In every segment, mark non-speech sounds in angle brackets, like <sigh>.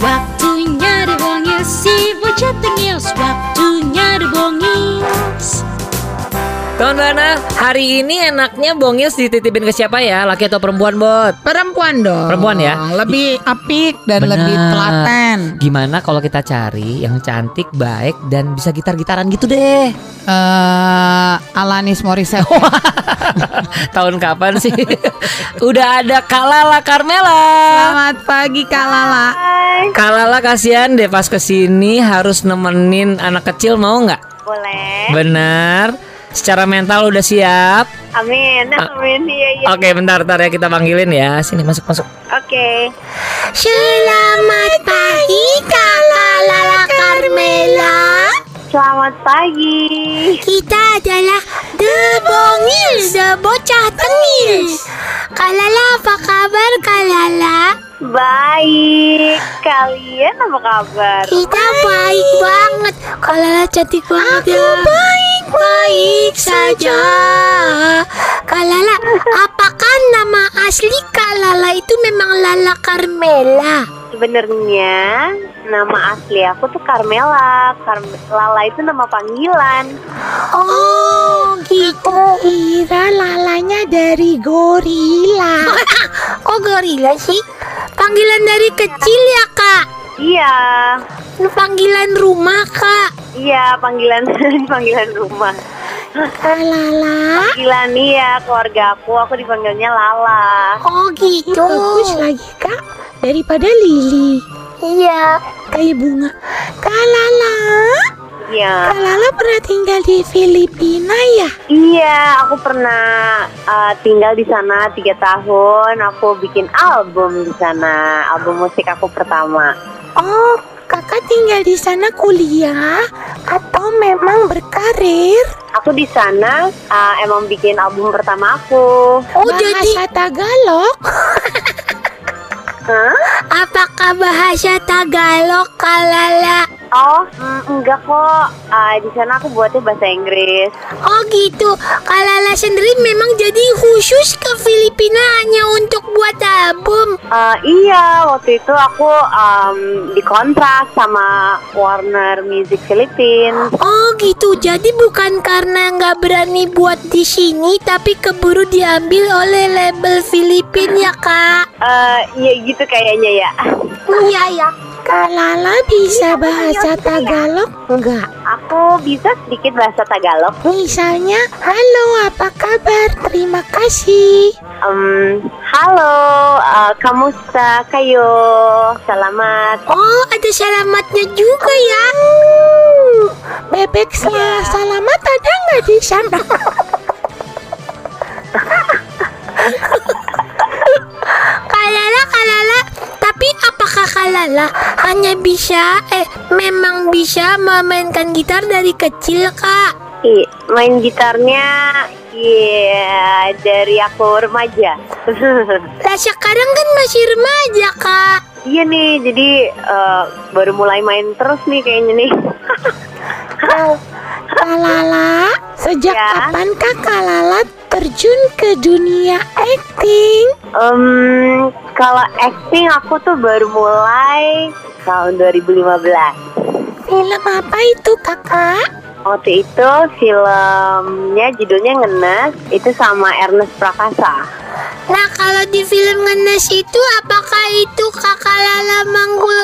Waktunya dibongis si bocah tengils Waktunya dibongis Kawan Bana, hari ini enaknya bongis dititipin ke siapa ya? Laki atau perempuan, Bot? Perempuan dong. Perempuan ya? Lebih apik dan Benar. lebih telaten. Gimana kalau kita cari yang cantik, baik, dan bisa gitar-gitaran gitu deh? Eh, Alanis Morissette. <laughs> <laughs> Tahun kapan sih? <laughs> Udah ada Kalala Carmela. Selamat pagi Kak Lala. Kalala kasihan deh pas ke sini harus nemenin anak kecil mau nggak? Boleh. Benar. Secara mental udah siap. Amin. Amin. Iya, iya. Oke, bentar, bentar ya kita panggilin ya. Sini masuk, masuk. Oke. Selamat pagi Kalala Carmela Selamat pagi. Kita adalah The Bongils The Bocah Tengils Kalala apa kabar Kalala? Baik. Kalian apa kabar? Kita baik banget Kalala cantik banget ya Aku baik Baik saja Kalala <laughs> Apakah nama asli Kalala itu memang Lala Carmela? Sebenarnya nama asli aku tuh Carmela. Carm Lala itu nama panggilan. Oh gitu Kira lalanya dari gorila <laughs> Kok gorila sih? Panggilan dari kecil ya kak? Iya. Panggilan rumah kak? Iya, panggilan <laughs> panggilan rumah. Lala Panggilan iya keluarga aku, aku dipanggilnya Lala. Oh gitu Bagus lagi kak Daripada Lili Iya Kayak bunga Kak Lala Iya. Kak Lala pernah tinggal di Filipina ya? Iya, aku pernah uh, tinggal di sana tiga tahun. Aku bikin album di sana, album musik aku pertama. Oh kakak tinggal di sana kuliah Atau memang berkarir? Aku di sana uh, emang bikin album pertama aku. Oh jadi Tagalog? <laughs> Apakah bahasa Tagalog Kalala? Oh, mm, enggak kok. Uh, di sana aku buatnya bahasa Inggris. Oh gitu Kalala sendiri memang jadi khusus ke Filipina hanya untuk buat album Uh, iya, waktu itu aku um, dikontrak sama Warner Music Philippines. Oh gitu jadi bukan karena nggak berani buat di sini Tapi keburu diambil oleh label Filipina ya kak Uh, iya gitu kayaknya ya. Iya ya Kalala bisa bahasa Tagalog enggak? Aku bisa sedikit bahasa Tagalog. Misalnya, halo apa kabar? Terima kasih. Um, halo, uh, kamusta kayo? Selamat. Oh, ada selamatnya juga ya. Bebek sa- selamat ada nggak di sana? <laughs> Tapi apakah kalala hanya bisa, eh, memang bisa memainkan gitar dari kecil, kak? Ih, main gitarnya iya dari aku remaja. <laughs> Lah sekarang kan masih remaja, kak. iya nih, jadi uh, baru mulai main terus nih kayaknya nih. <laughs> Kalala, sejak Ya. kapan kakak Lala terjun ke dunia acting? Um, kalau acting aku tuh baru mulai tahun 2015. Film apa itu kakak? Waktu itu filmnya judulnya Ngenes, itu sama Ernest Prakasa. Nah kalau di film Ngenes itu apakah itu kakak Lala manggul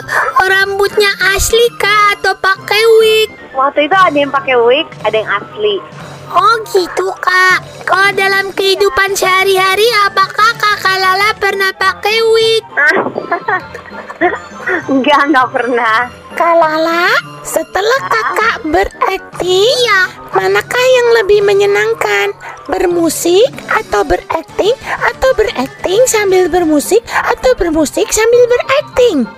rambutnya asli kah atau pakai wig? Waktu itu ada yang pakai wig, ada yang asli. Oh gitu kak. Kalau dalam kehidupan sehari-hari apakah kakak Lala pernah pakai wig? <laughs> Enggak, enggak pernah. Kak Lala, setelah kakak berakting, ya, manakah yang lebih menyenangkan? Bermusik atau berakting atau berakting sambil bermusik atau bermusik sambil berakting?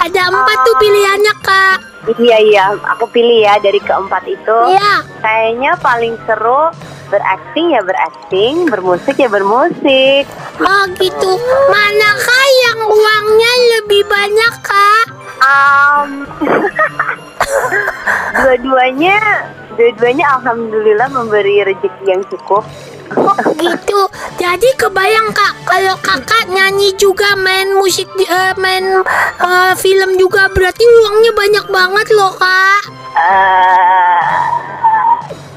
Ada empat tuh pilihannya kak. Iya iya, aku pilih ya dari keempat itu. Iya. Kayaknya paling seru berakting ya berakting, bermusik ya bermusik. Oh gitu. Manakah yang uangnya lebih banyak kak? Um, <laughs> dua-duanya, dua-duanya alhamdulillah memberi rezeki yang cukup. Oh gitu. Jadi kebayang kak kalau kakak nyanyi juga main musik eh, main eh, film juga berarti uangnya banyak banget loh kak. Eh,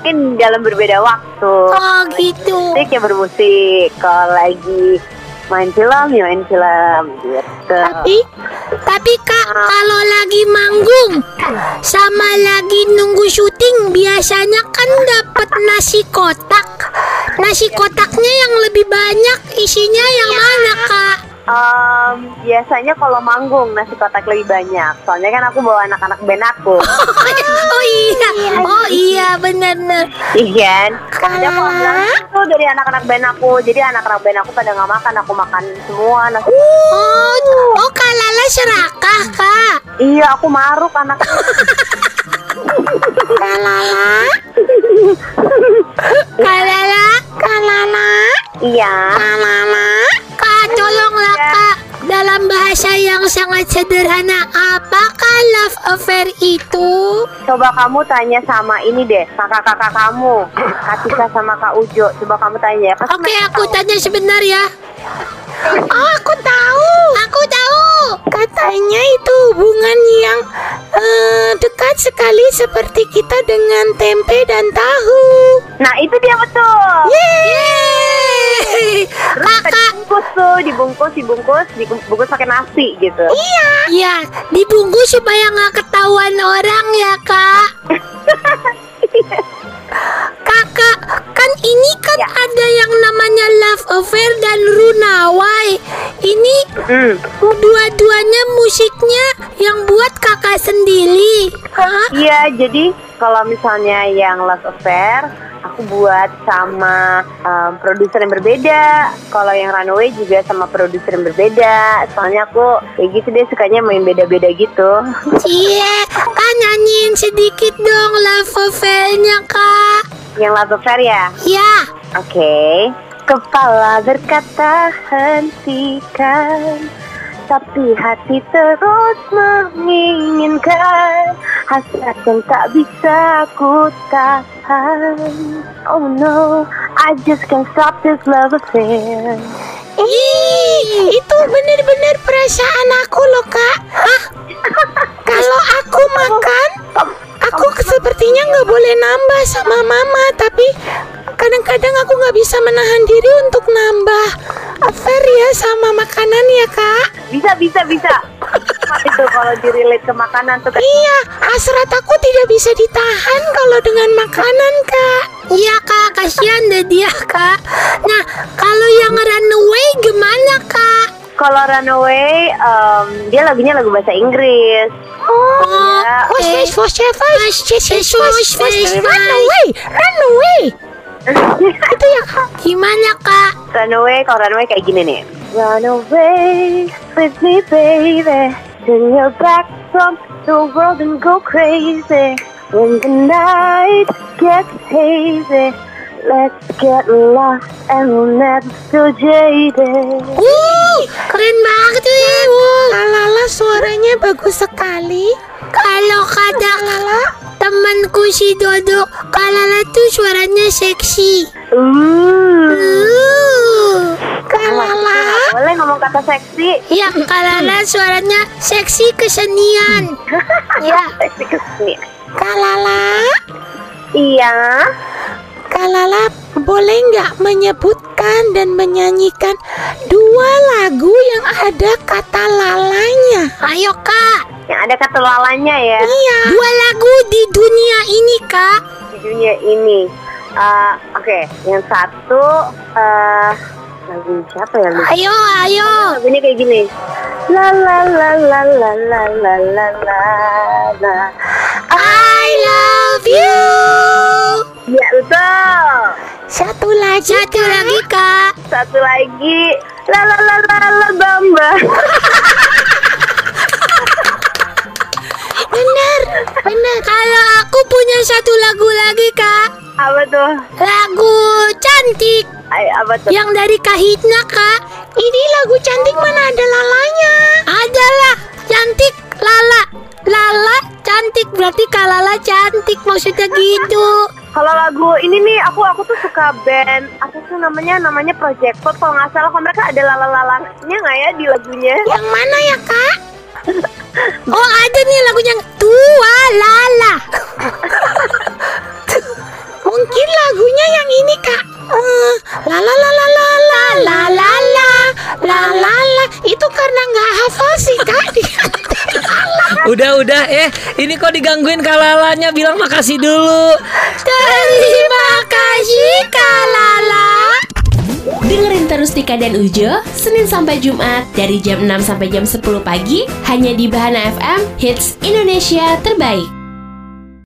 mungkin dalam berbeda waktu. Oh gitu. Musik ya bermusik. Kalau lagi main film ya main film gitu. Tapi tapi kak kalau lagi manggung sama lagi nunggu syuting biasanya kan dapat nasi kotak. Nasi kotaknya yang lebih banyak isinya yang mana kak? Em, biasanya kalau manggung nasi kotak lebih banyak. Soalnya kan aku bawa anak-anak band aku. <laughs> Oh iya, oh iya benar-benar. Iya kan? Ada pulang itu dari anak-anak band aku. Jadi anak-anak band aku pada nggak makan, aku makan semua nasi. Oh, oh Kak Lala serakah kak. Iya, aku maruk anak. <laughs> Kak Lala, Kak Lala, Kak Lala, iya. Kak Lala. Kak tolonglah kak. Dalam bahasa yang sangat sederhana, apakah love affair itu? Coba kamu tanya sama ini deh, kakak-kakak kamu, Kak Tika sama Kak Ujo. Coba kamu tanya. ya. Oke, mereka aku tahu. tanya sebentar ya. Oh, aku tahu. Aku tahu. Katanya itu hubungan yang eh, dekat sekali seperti kita dengan tempe dan tahu. Nah, itu dia betul. Yeay! Kakak, Dibungkus tuh, dibungkus, dibungkus, dibungkus pakai nasi gitu. iya. Iya, dibungkus supaya nggak ketahuan orang ya, Kak. <laughs> Kakak, kan ini kan Ya. ada yang namanya love affair dan runaway. Ini Hmm. dua-duanya musiknya yang buat kakak sendiri. Hah? Iya, jadi kalau misalnya yang Love Affair, aku buat sama um, produser yang berbeda. Kalau yang Runaway juga sama produser yang berbeda. Soalnya aku kayak gitu deh sukanya main beda-beda gitu. Cie, <laughs> kak nyanyiin sedikit dong love affair-nya kak. Yang Love Affair ya? Ya, Oke. Kepala berkata hentikan Tapi hati terus menginginkan Hasrat yang tak bisa ku tahan Oh no, I just can't stop this love affair Ih, itu bener-bener perasaan aku loh kak. Hah? Kalau aku makan, aku sepertinya nggak boleh nambah sama mama, tapi kadang-kadang aku nggak bisa menahan diri untuk nambah. Affair ya sama makanan ya kak. Bisa, bisa, bisa Itu kalau direlate ke makanan tuh Iya, hasrat aku tidak bisa ditahan kalau dengan makanan, Kak. Iya, Kak. Kasihan deh dia, Kak. Nah, kalau yang runaway gimana, Kak? Kalau Runaway, em, dia lagunya lagu bahasa Inggris Oh, Ya, was oke. was was was was was was runaway, runaway. Itu ya, Kak. Gimana, Kak? Runaway, kalau runaway kayak gini nih. Run away with me, baby. Turn your back from the world and go crazy. When the night gets hazy, let's get lost and we'll never feel jaded. Uh, keren banget Ibu. Kalala suaranya bagus sekali. Kalau kata temanku si Dodo, Kalala tuh suaranya seksi. Uh, Uh, Kalala. boleh ngomong kata seksi. Ya, Kalala suaranya seksi kesenian. <laughs> Ya, Seksi. Kalala. Iya. Kalala boleh nggak menyebutkan dan menyanyikan dua lagu yang ada kata lalanya? Ayo kak. Yang ada kata lalanya ya Iya. Dua lagu di dunia ini kak. di dunia ini. Eh, Oke, yang satu eh lagu siapa ya? Lupa. Ayo, ayo. Lagunya kayak gini. La la la la la la la la la la. I love you. Ya betul. Satu lagi. Satu lagi kak. Satu lagi. La la la la la bamba. Bener, bener. Kalau aku punya satu lagu lagi kak. Apa tuh? Lagu cantik. Ay, apa tuh? Yang dari Kahitna kak Ini lagu cantik mana ada lalanya Adalah Cantik Lala Lala cantik Berarti Kak Lala cantik Maksudnya gitu Kalau lagu ini nih aku aku tuh suka band apa tuh namanya namanya Project Pop kalau nggak salah kalau mereka ada lalalalangnya nggak ya di lagunya? Yang mana ya kak? <laughs> Oh ada nih lagunya Tua Lala Mungkin lagunya yang ini kak Eh, La la la la la la la la la la la la Itu karena nggak hafal sih kak Udah udah eh ini kok digangguin kalalanya bilang makasih dulu. Terima kasih kak Lala Dengerin terus Tika dan Ujo Senin sampai Jumat dari jam 6 sampai jam 10 pagi hanya di Bahana FM Hits Indonesia terbaik.